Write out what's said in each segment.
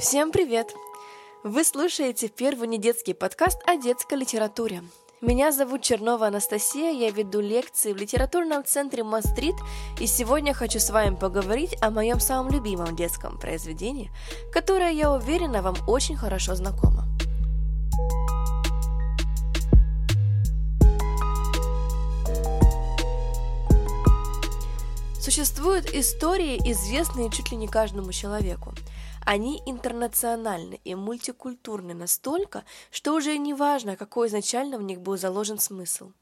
Всем привет! Вы слушаете первый недетский подкаст о детской литературе. Меня зовут Чернова Анастасия, я веду лекции в литературном центре Мастрит, и сегодня хочу с вами поговорить о моем самом любимом детском произведении, которое, я уверена, вам очень хорошо знакомо. Существуют истории, известные чуть ли не каждому человеку. Они интернациональны и мультикультурны настолько, что уже не важно, какой изначально в них был заложен смысл.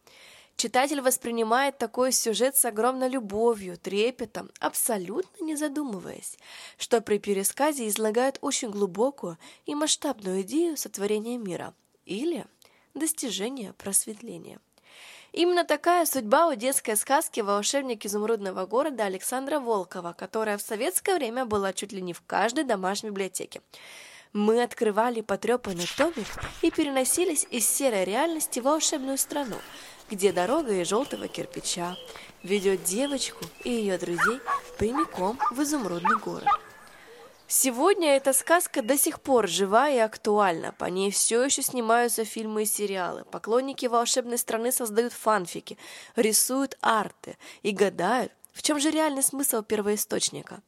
Читатель воспринимает такой сюжет с огромной любовью, трепетом, абсолютно не задумываясь, что при пересказе излагает очень глубокую и масштабную идею сотворения мира или достижения просветления. Именно такая судьба у детской сказки «Волшебник изумрудного города» Александра Волкова, которая в советское время была чуть ли не в каждой домашней библиотеке. Мы открывали потрепанный томик и переносились из серой реальности в волшебную страну, где дорога из желтого кирпича ведет девочку и ее друзей прямиком в изумрудный город. Сегодня эта сказка до сих пор жива и актуальна. По ней все еще снимаются фильмы и сериалы. Поклонники волшебной страны создают фанфики, рисуют арты и гадают, в чем же реальный смысл первоисточника.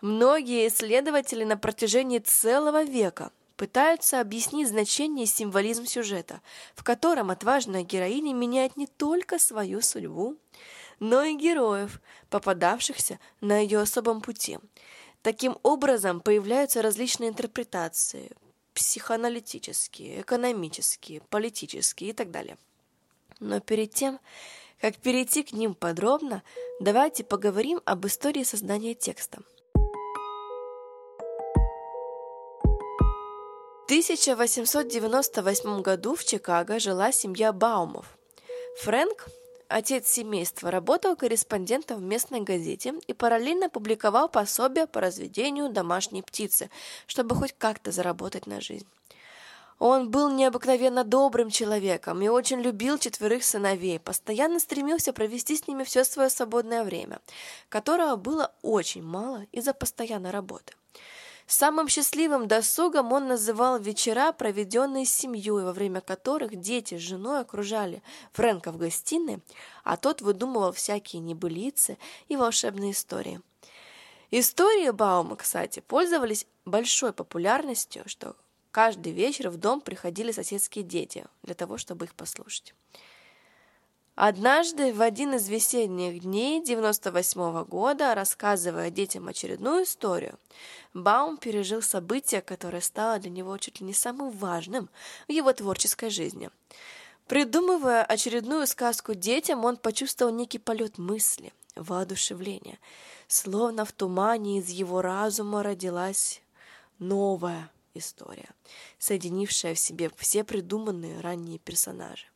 Многие исследователи на протяжении целого века пытаются объяснить значение и символизм сюжета, в котором отважная героиня меняет не только свою судьбу, но и героев, попадавшихся на ее особом пути – Таким образом появляются различные интерпретации – психоаналитические, экономические, политические и так далее. Но перед тем, как перейти к ним подробно, давайте поговорим об истории создания текста. В 1898 году в Чикаго жила семья Баумов. Фрэнк Отец семейства работал корреспондентом в местной газете и параллельно публиковал пособия по разведению домашней птицы, чтобы хоть как-то заработать на жизнь. Он был необыкновенно добрым человеком и очень любил четверых сыновей, постоянно стремился провести с ними все свое свободное время, которого было очень мало из-за постоянной работы. Самым счастливым досугом он называл вечера, проведенные с семьей, во время которых дети с женой окружали Фрэнка в гостиной, а тот выдумывал всякие небылицы и волшебные истории. Истории Баума, кстати, пользовались большой популярностью, что каждый вечер в дом приходили соседские дети для того, чтобы их послушать. Однажды, в один из весенних дней 98 -го года, рассказывая детям очередную историю, Баум пережил событие, которое стало для него чуть ли не самым важным в его творческой жизни. Придумывая очередную сказку детям, он почувствовал некий полет мысли, воодушевления. Словно в тумане из его разума родилась новая история, соединившая в себе все придуманные ранние персонажи.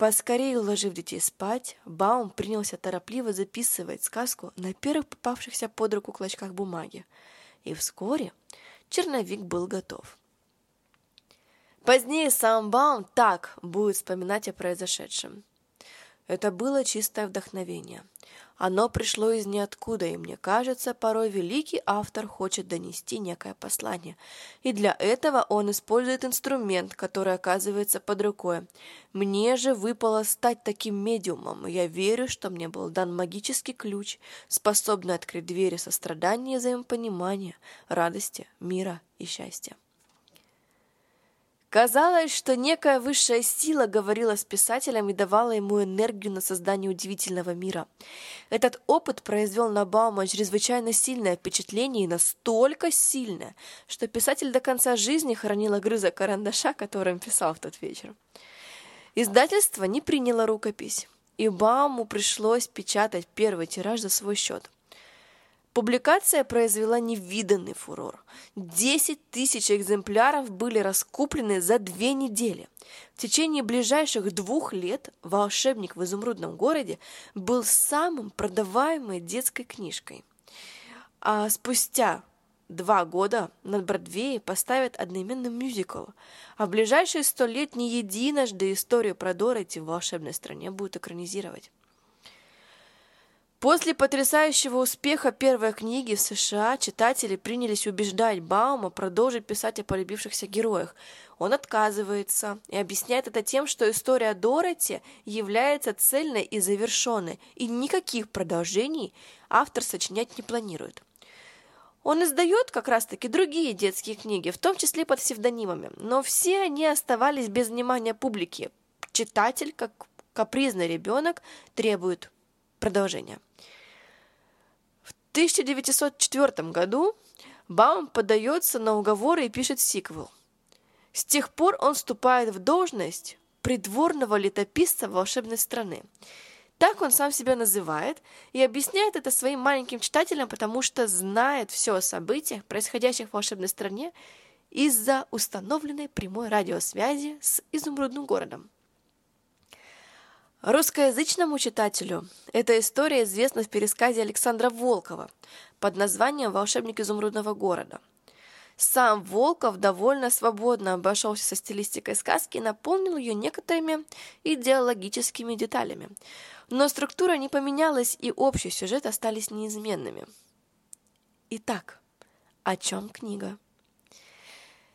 Поскорее уложив детей спать, Баум принялся торопливо записывать сказку на первых попавшихся под руку клочках бумаги. И вскоре черновик был готов. Позднее сам Баум так будет вспоминать о произошедшем. Это было чистое вдохновение. Оно пришло из ниоткуда, и мне кажется, порой великий автор хочет донести некое послание. И для этого он использует инструмент, который оказывается под рукой. Мне же выпало стать таким медиумом, и я верю, что мне был дан магический ключ, способный открыть двери сострадания и взаимопонимания, радости, мира и счастья. Казалось, что некая высшая сила говорила с писателем и давала ему энергию на создание удивительного мира. Этот опыт произвел на Баума чрезвычайно сильное впечатление и настолько сильное, что писатель до конца жизни хранил огрызок карандаша, которым писал в тот вечер. Издательство не приняло рукопись, и Бауму пришлось печатать первый тираж за свой счет – Публикация произвела невиданный фурор. Десять тысяч экземпляров были раскуплены за две недели. В течение ближайших двух лет «Волшебник в изумрудном городе» был самым продаваемой детской книжкой. А спустя два года на Бродвее поставят одноименный мюзикл, а в ближайшие сто лет не единожды историю про Дороти в волшебной стране будут экранизировать. После потрясающего успеха первой книги в США читатели принялись убеждать Баума продолжить писать о полюбившихся героях. Он отказывается и объясняет это тем, что история Дороти является цельной и завершенной, и никаких продолжений автор сочинять не планирует. Он издает как раз-таки другие детские книги, в том числе под псевдонимами, но все они оставались без внимания публики. Читатель, как капризный ребенок, требует продолжения. В 1904 году Баум подается на уговоры и пишет сиквел. С тех пор он вступает в должность придворного летописца волшебной страны. Так он сам себя называет и объясняет это своим маленьким читателям, потому что знает все о событиях, происходящих в волшебной стране, из-за установленной прямой радиосвязи с изумрудным городом. Русскоязычному читателю эта история известна в пересказе Александра Волкова под названием «Волшебник изумрудного города». Сам Волков довольно свободно обошелся со стилистикой сказки и наполнил ее некоторыми идеологическими деталями. Но структура не поменялась, и общий сюжет остались неизменными. Итак, о чем книга?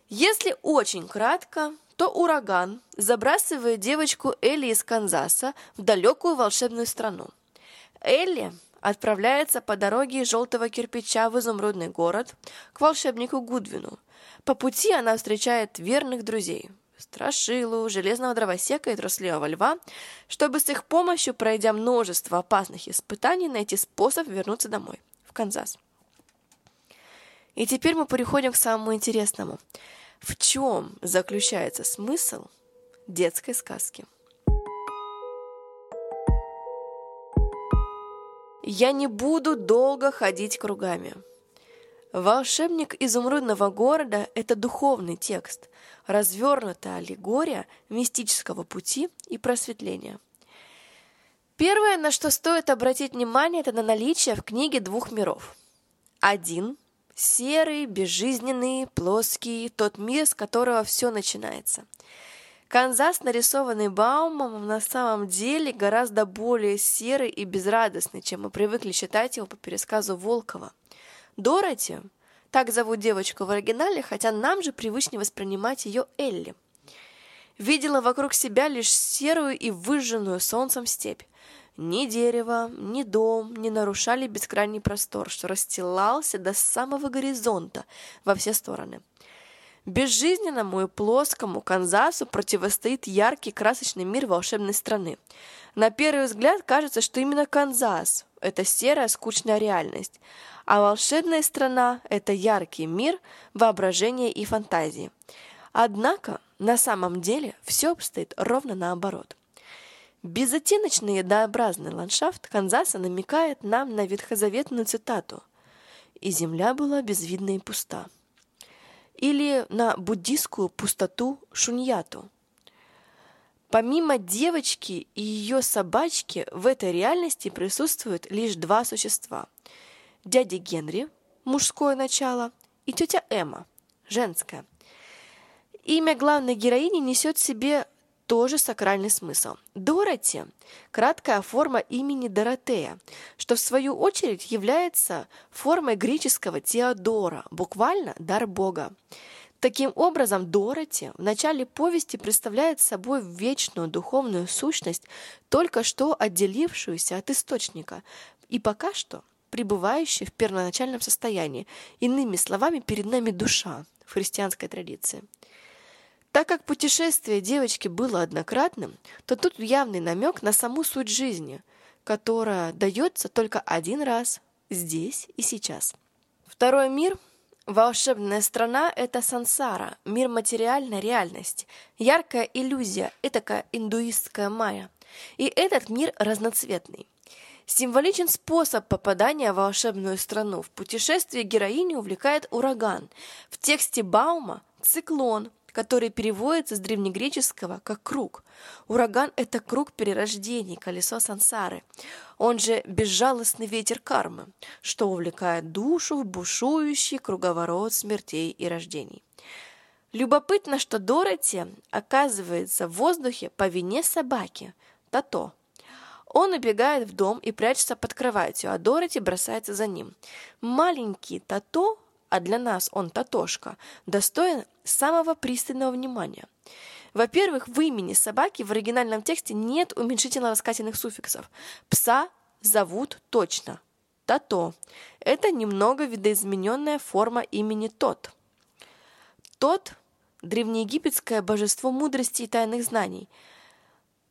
Если очень кратко, то ураган забрасывает девочку Элли из Канзаса в далекую волшебную страну. Элли отправляется по дороге из желтого кирпича в изумрудный город к волшебнику Гудвину. По пути она встречает верных друзей – Страшилу, Железного дровосека и Трусливого льва, чтобы с их помощью, пройдя множество опасных испытаний, найти способ вернуться домой, в Канзас. И теперь мы переходим к самому интересному – в чем заключается смысл детской сказки? Я не буду долго ходить кругами. Волшебник изумрудного города – это духовный текст, развернутая аллегория мистического пути и просветления. Первое, на что стоит обратить внимание, это на наличие в книге двух миров. Один Серый, безжизненный, плоский, тот мир, с которого все начинается. Канзас, нарисованный Баумом, на самом деле гораздо более серый и безрадостный, чем мы привыкли считать его по пересказу Волкова. Дороти, так зовут девочку в оригинале, хотя нам же привычнее воспринимать ее Элли. Видела вокруг себя лишь серую и выжженную солнцем степь. Ни дерево, ни дом не нарушали бескрайний простор, что расстилался до самого горизонта во все стороны. Безжизненному и плоскому Канзасу противостоит яркий красочный мир волшебной страны. На первый взгляд кажется, что именно Канзас – это серая скучная реальность, а волшебная страна – это яркий мир воображения и фантазии. Однако на самом деле все обстоит ровно наоборот – Безоттеночный едообразный ландшафт Канзаса намекает нам на ветхозаветную цитату «И земля была безвидна и пуста» или на буддийскую пустоту Шуньяту. Помимо девочки и ее собачки в этой реальности присутствуют лишь два существа. Дядя Генри, мужское начало, и тетя Эмма, женское. Имя главной героини несет в себе тоже сакральный смысл. Дороти – краткая форма имени Доротея, что в свою очередь является формой греческого Теодора, буквально «дар Бога». Таким образом, Дороти в начале повести представляет собой вечную духовную сущность, только что отделившуюся от источника, и пока что пребывающую в первоначальном состоянии. Иными словами, перед нами душа в христианской традиции – так как путешествие девочки было однократным, то тут явный намек на саму суть жизни, которая дается только один раз, здесь и сейчас. Второй мир Волшебная страна – это сансара, мир материальной реальности, яркая иллюзия, этакая индуистская майя. И этот мир разноцветный. Символичен способ попадания в волшебную страну. В путешествии героини увлекает ураган. В тексте Баума – циклон – который переводится с древнегреческого как «круг». Ураган – это круг перерождений, колесо сансары. Он же безжалостный ветер кармы, что увлекает душу в бушующий круговорот смертей и рождений. Любопытно, что Дороти оказывается в воздухе по вине собаки, Тато. Он убегает в дом и прячется под кроватью, а Дороти бросается за ним. Маленький Тато, а для нас он Татошка, достоин самого пристального внимания. Во-первых, в имени собаки в оригинальном тексте нет уменьшительно-ласкательных суффиксов. Пса зовут точно Тато. Это немного видоизмененная форма имени Тот. Тот – древнеегипетское божество мудрости и тайных знаний.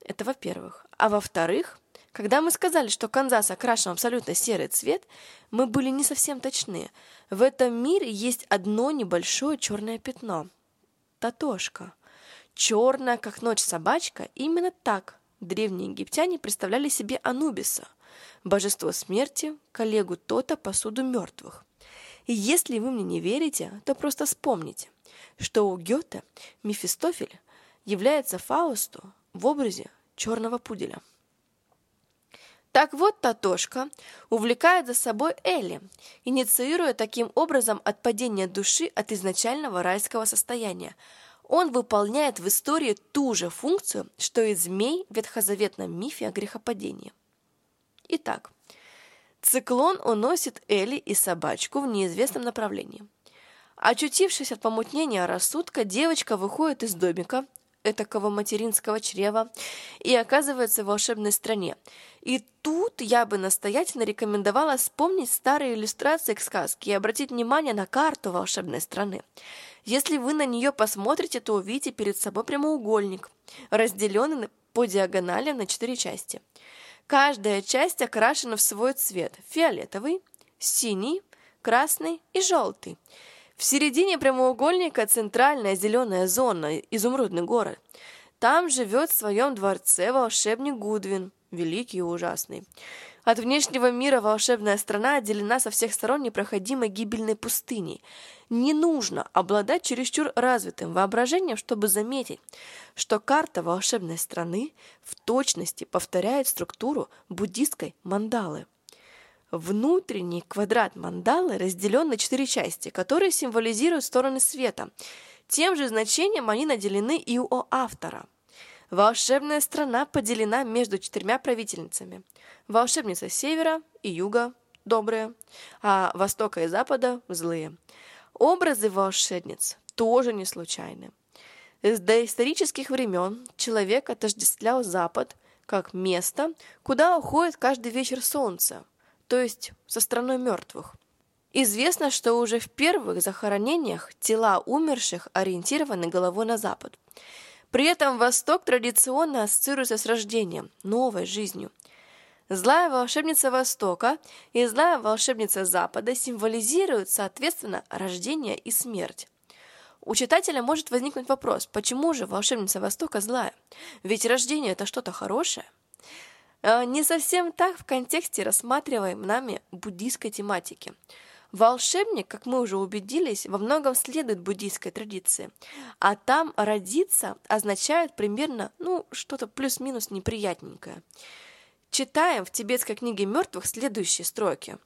Это во-первых. А во-вторых, когда мы сказали, что Канзас окрашен в абсолютно серый цвет, мы были не совсем точны. В этом мире есть одно небольшое черное пятно – Татошка. Черная, как ночь собачка, именно так древние египтяне представляли себе Анубиса, божество смерти, коллегу Тота посуду мертвых. И если вы мне не верите, то просто вспомните, что у Гёте Мефистофель является Фаусту в образе черного пуделя. Так вот, Татошка увлекает за собой Элли, инициируя таким образом отпадение души от изначального райского состояния – он выполняет в истории ту же функцию, что и змей в ветхозаветном мифе о грехопадении. Итак, циклон уносит Элли и собачку в неизвестном направлении. Очутившись от помутнения рассудка, девочка выходит из домика, этакого материнского чрева, и оказывается в волшебной стране. И тут я бы настоятельно рекомендовала вспомнить старые иллюстрации к сказке и обратить внимание на карту волшебной страны. Если вы на нее посмотрите, то увидите перед собой прямоугольник, разделенный по диагонали на четыре части. Каждая часть окрашена в свой цвет – фиолетовый, синий, красный и желтый. В середине прямоугольника центральная зеленая зона – изумрудный город. Там живет в своем дворце волшебник Гудвин, великий и ужасный. От внешнего мира волшебная страна отделена со всех сторон непроходимой гибельной пустыней. Не нужно обладать чересчур развитым воображением, чтобы заметить, что карта волшебной страны в точности повторяет структуру буддистской мандалы. Внутренний квадрат мандалы разделен на четыре части, которые символизируют стороны света. Тем же значением они наделены и у автора – Волшебная страна поделена между четырьмя правительницами. Волшебница севера и юга – добрые, а востока и запада – злые. Образы волшебниц тоже не случайны. С доисторических времен человек отождествлял Запад как место, куда уходит каждый вечер солнце, то есть со страной мертвых. Известно, что уже в первых захоронениях тела умерших ориентированы головой на запад. При этом Восток традиционно ассоциируется с рождением, новой жизнью. Злая волшебница Востока и злая волшебница Запада символизируют, соответственно, рождение и смерть. У читателя может возникнуть вопрос, почему же волшебница Востока злая? Ведь рождение – это что-то хорошее. Э, не совсем так в контексте рассматриваем нами буддийской тематики – Волшебник, как мы уже убедились, во многом следует буддийской традиции, а там родиться означает примерно, ну, что-то плюс-минус неприятненькое. Читаем в тибетской книге мертвых следующие строки.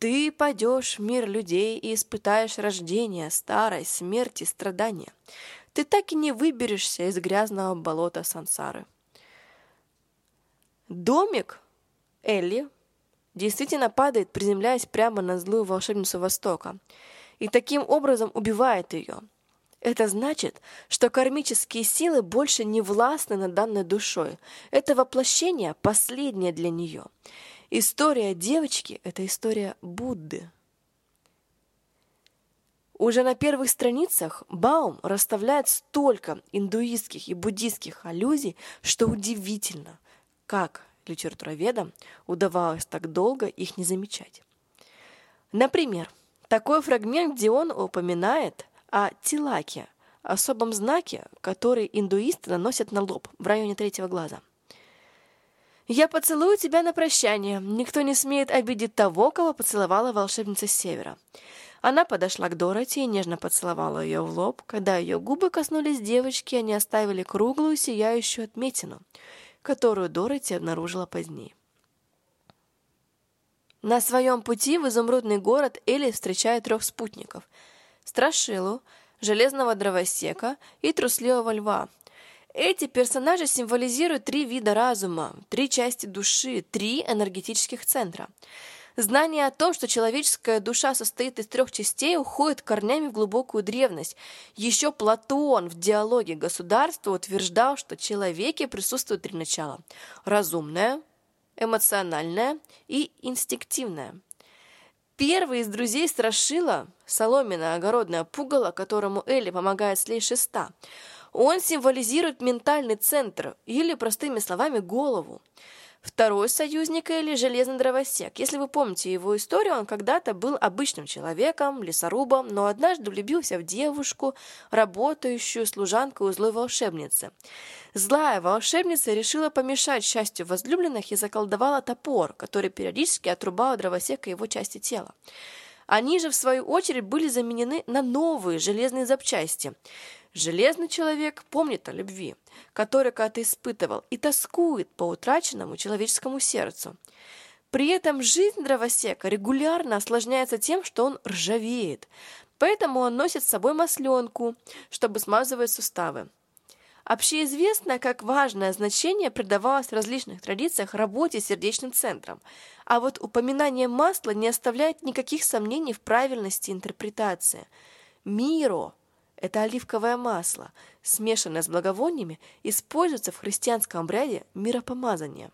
«Ты пойдешь в мир людей и испытаешь рождение, старость, смерть и страдания. Ты так и не выберешься из грязного болота сансары». Домик Элли действительно падает, приземляясь прямо на злую волшебницу Востока, и таким образом убивает ее. Это значит, что кармические силы больше не властны над данной душой. Это воплощение последнее для нее. История девочки – это история Будды. Уже на первых страницах Баум расставляет столько индуистских и буддийских аллюзий, что удивительно, как литературоведам удавалось так долго их не замечать. Например, такой фрагмент, где он упоминает о тилаке, особом знаке, который индуисты наносят на лоб в районе третьего глаза. «Я поцелую тебя на прощание. Никто не смеет обидеть того, кого поцеловала волшебница севера». Она подошла к Дороти и нежно поцеловала ее в лоб. Когда ее губы коснулись девочки, они оставили круглую сияющую отметину — которую Дороти обнаружила позднее. На своем пути в изумрудный город Элли встречает трех спутников – Страшилу, Железного дровосека и Трусливого льва. Эти персонажи символизируют три вида разума, три части души, три энергетических центра. Знание о том, что человеческая душа состоит из трех частей, уходит корнями в глубокую древность. Еще Платон в диалоге государства утверждал, что в человеке присутствуют три начала – разумное, эмоциональное и инстинктивное. Первый из друзей Страшила, соломенное огородное пугало, которому Элли помогает слей шеста, он символизирует ментальный центр или, простыми словами, голову. Второй союзник Элли – железный дровосек. Если вы помните его историю, он когда-то был обычным человеком, лесорубом, но однажды влюбился в девушку, работающую служанкой у злой волшебницы. Злая волшебница решила помешать счастью возлюбленных и заколдовала топор, который периодически отрубал дровосека его части тела. Они же, в свою очередь, были заменены на новые железные запчасти. Железный человек помнит о любви, которую когда-то испытывал, и тоскует по утраченному человеческому сердцу. При этом жизнь дровосека регулярно осложняется тем, что он ржавеет, поэтому он носит с собой масленку, чтобы смазывать суставы. Общеизвестно, как важное значение придавалось в различных традициях работе с сердечным центром, а вот упоминание масла не оставляет никаких сомнений в правильности интерпретации. Миро – это оливковое масло, смешанное с благовониями, используется в христианском обряде миропомазания.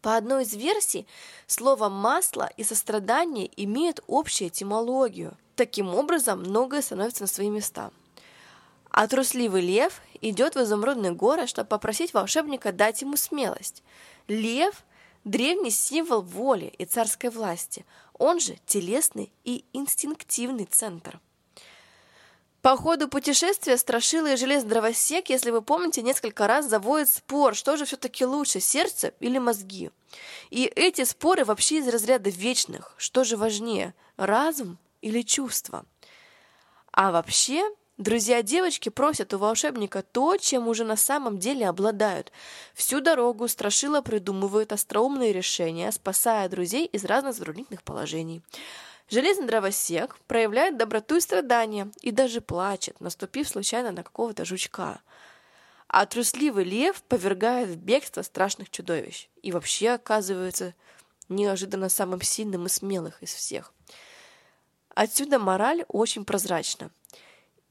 По одной из версий, слово «масло» и «сострадание» имеют общую этимологию. Таким образом, многое становится на свои места – а трусливый лев идет в изумрудные горы, чтобы попросить волшебника дать ему смелость. Лев – древний символ воли и царской власти, он же телесный и инстинктивный центр. По ходу путешествия Страшила и Железный Дровосек, если вы помните, несколько раз заводят спор, что же все-таки лучше, сердце или мозги. И эти споры вообще из разряда вечных. Что же важнее, разум или чувство? А вообще, Друзья девочки просят у волшебника то, чем уже на самом деле обладают. Всю дорогу Страшила придумывает остроумные решения, спасая друзей из разных затруднительных положений. Железный дровосек проявляет доброту и страдания и даже плачет, наступив случайно на какого-то жучка. А трусливый лев повергает в бегство страшных чудовищ и вообще оказывается неожиданно самым сильным и смелых из всех. Отсюда мораль очень прозрачна –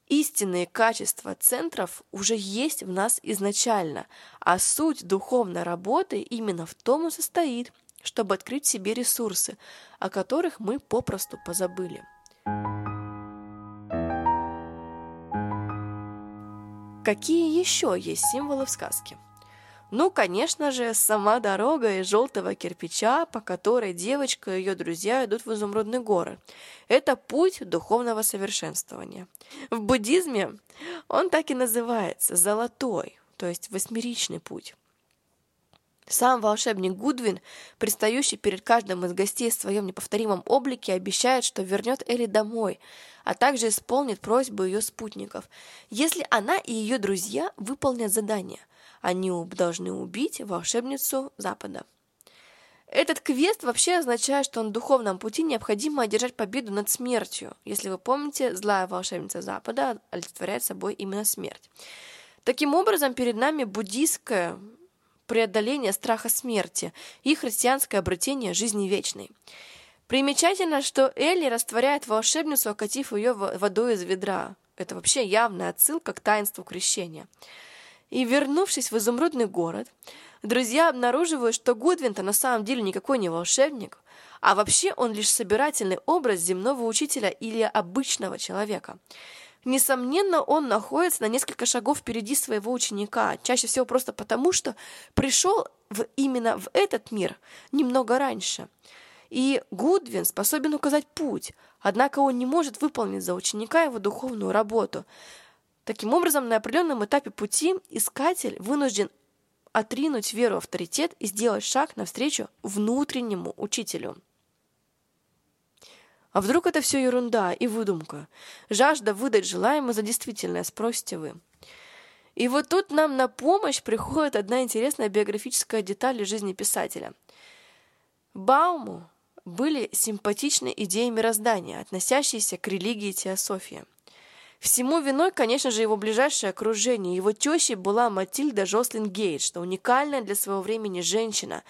Истинные качества центров уже есть в нас изначально, а суть духовной работы именно в том и состоит, чтобы открыть себе ресурсы, о которых мы попросту позабыли. Какие еще есть символы в сказке? Ну, конечно же, сама дорога из желтого кирпича, по которой девочка и ее друзья идут в изумрудные горы. Это путь духовного совершенствования. В буддизме он так и называется – золотой, то есть восьмеричный путь. Сам волшебник Гудвин, предстающий перед каждым из гостей в своем неповторимом облике, обещает, что вернет Элли домой, а также исполнит просьбу ее спутников, если она и ее друзья выполнят задание – они должны убить волшебницу Запада. Этот квест вообще означает, что на духовном пути необходимо одержать победу над смертью. Если вы помните, злая волшебница Запада олицетворяет собой именно смерть. Таким образом, перед нами буддийское преодоление страха смерти и христианское обретение жизни вечной. Примечательно, что Элли растворяет волшебницу, окатив ее водой из ведра. Это вообще явная отсылка к таинству крещения. И вернувшись в изумрудный город, друзья обнаруживают, что Гудвин-то на самом деле никакой не волшебник, а вообще он лишь собирательный образ земного учителя или обычного человека. Несомненно, он находится на несколько шагов впереди своего ученика, чаще всего просто потому, что пришел в, именно в этот мир немного раньше. И Гудвин способен указать путь, однако он не может выполнить за ученика его духовную работу – Таким образом, на определенном этапе пути искатель вынужден отринуть веру авторитет и сделать шаг навстречу внутреннему учителю. А вдруг это все ерунда и выдумка? Жажда выдать желаемое за действительное, спросите вы. И вот тут нам на помощь приходит одна интересная биографическая деталь из жизни писателя. Бауму были симпатичны идеи мироздания, относящиеся к религии и теософии – Всему виной, конечно же, его ближайшее окружение. Его тещей была Матильда Жослин что уникальная для своего времени женщина.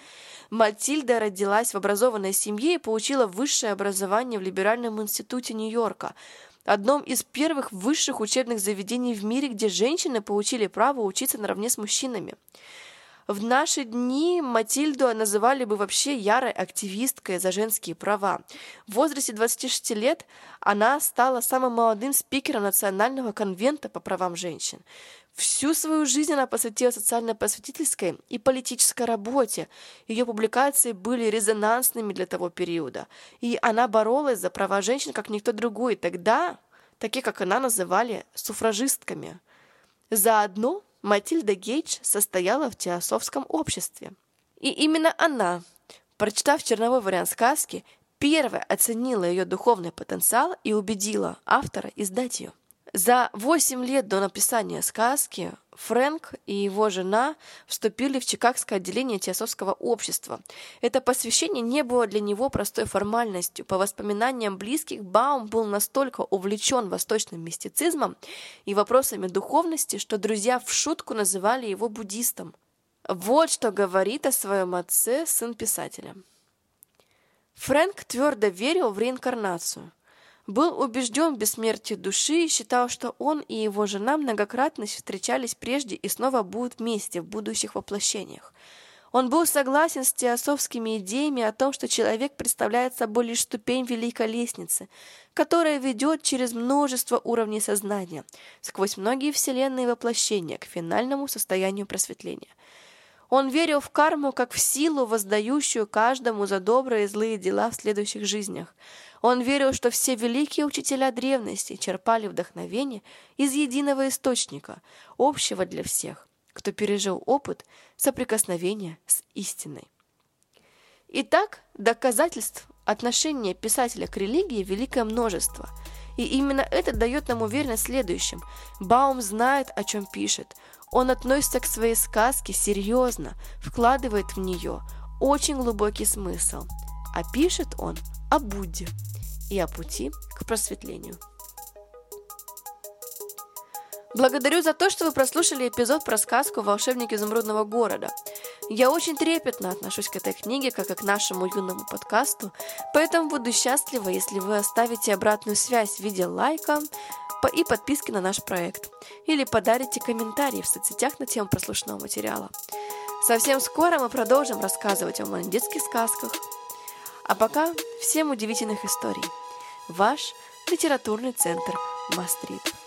Матильда родилась в образованной семье и получила высшее образование в Либеральном институте Нью-Йорка, одном из первых высших учебных заведений в мире, где женщины получили право учиться наравне с мужчинами. В наши дни Матильду называли бы вообще ярой активисткой за женские права. В возрасте 26 лет она стала самым молодым спикером Национального конвента по правам женщин. Всю свою жизнь она посвятила социально-просветительской и политической работе. Ее публикации были резонансными для того периода. И она боролась за права женщин, как никто другой. Тогда, такие как она, называли суфражистками. Заодно Матильда Гейдж состояла в теософском обществе. И именно она, прочитав черновой вариант сказки, первая оценила ее духовный потенциал и убедила автора издать ее. За восемь лет до написания сказки Фрэнк и его жена вступили в Чикагское отделение Теософского общества. Это посвящение не было для него простой формальностью. По воспоминаниям близких, Баум был настолько увлечен восточным мистицизмом и вопросами духовности, что друзья в шутку называли его буддистом. Вот что говорит о своем отце сын писателя. Фрэнк твердо верил в реинкарнацию – был убежден в бессмертии души и считал, что он и его жена многократно встречались прежде и снова будут вместе в будущих воплощениях. Он был согласен с теософскими идеями о том, что человек представляет собой лишь ступень великой лестницы, которая ведет через множество уровней сознания, сквозь многие вселенные воплощения к финальному состоянию просветления – он верил в карму как в силу, воздающую каждому за добрые и злые дела в следующих жизнях. Он верил, что все великие учителя древности черпали вдохновение из единого источника, общего для всех, кто пережил опыт соприкосновения с истиной. Итак, доказательств отношения писателя к религии великое множество – и именно это дает нам уверенность в следующем. Баум знает, о чем пишет. Он относится к своей сказке серьезно, вкладывает в нее очень глубокий смысл. А пишет он о Будде и о пути к просветлению. Благодарю за то, что вы прослушали эпизод про сказку «Волшебник изумрудного города». Я очень трепетно отношусь к этой книге, как и к нашему юному подкасту, поэтому буду счастлива, если вы оставите обратную связь в виде лайка и подписки на наш проект, или подарите комментарии в соцсетях на тему прослушанного материала. Совсем скоро мы продолжим рассказывать о детских сказках. А пока всем удивительных историй. Ваш литературный центр Мастрит.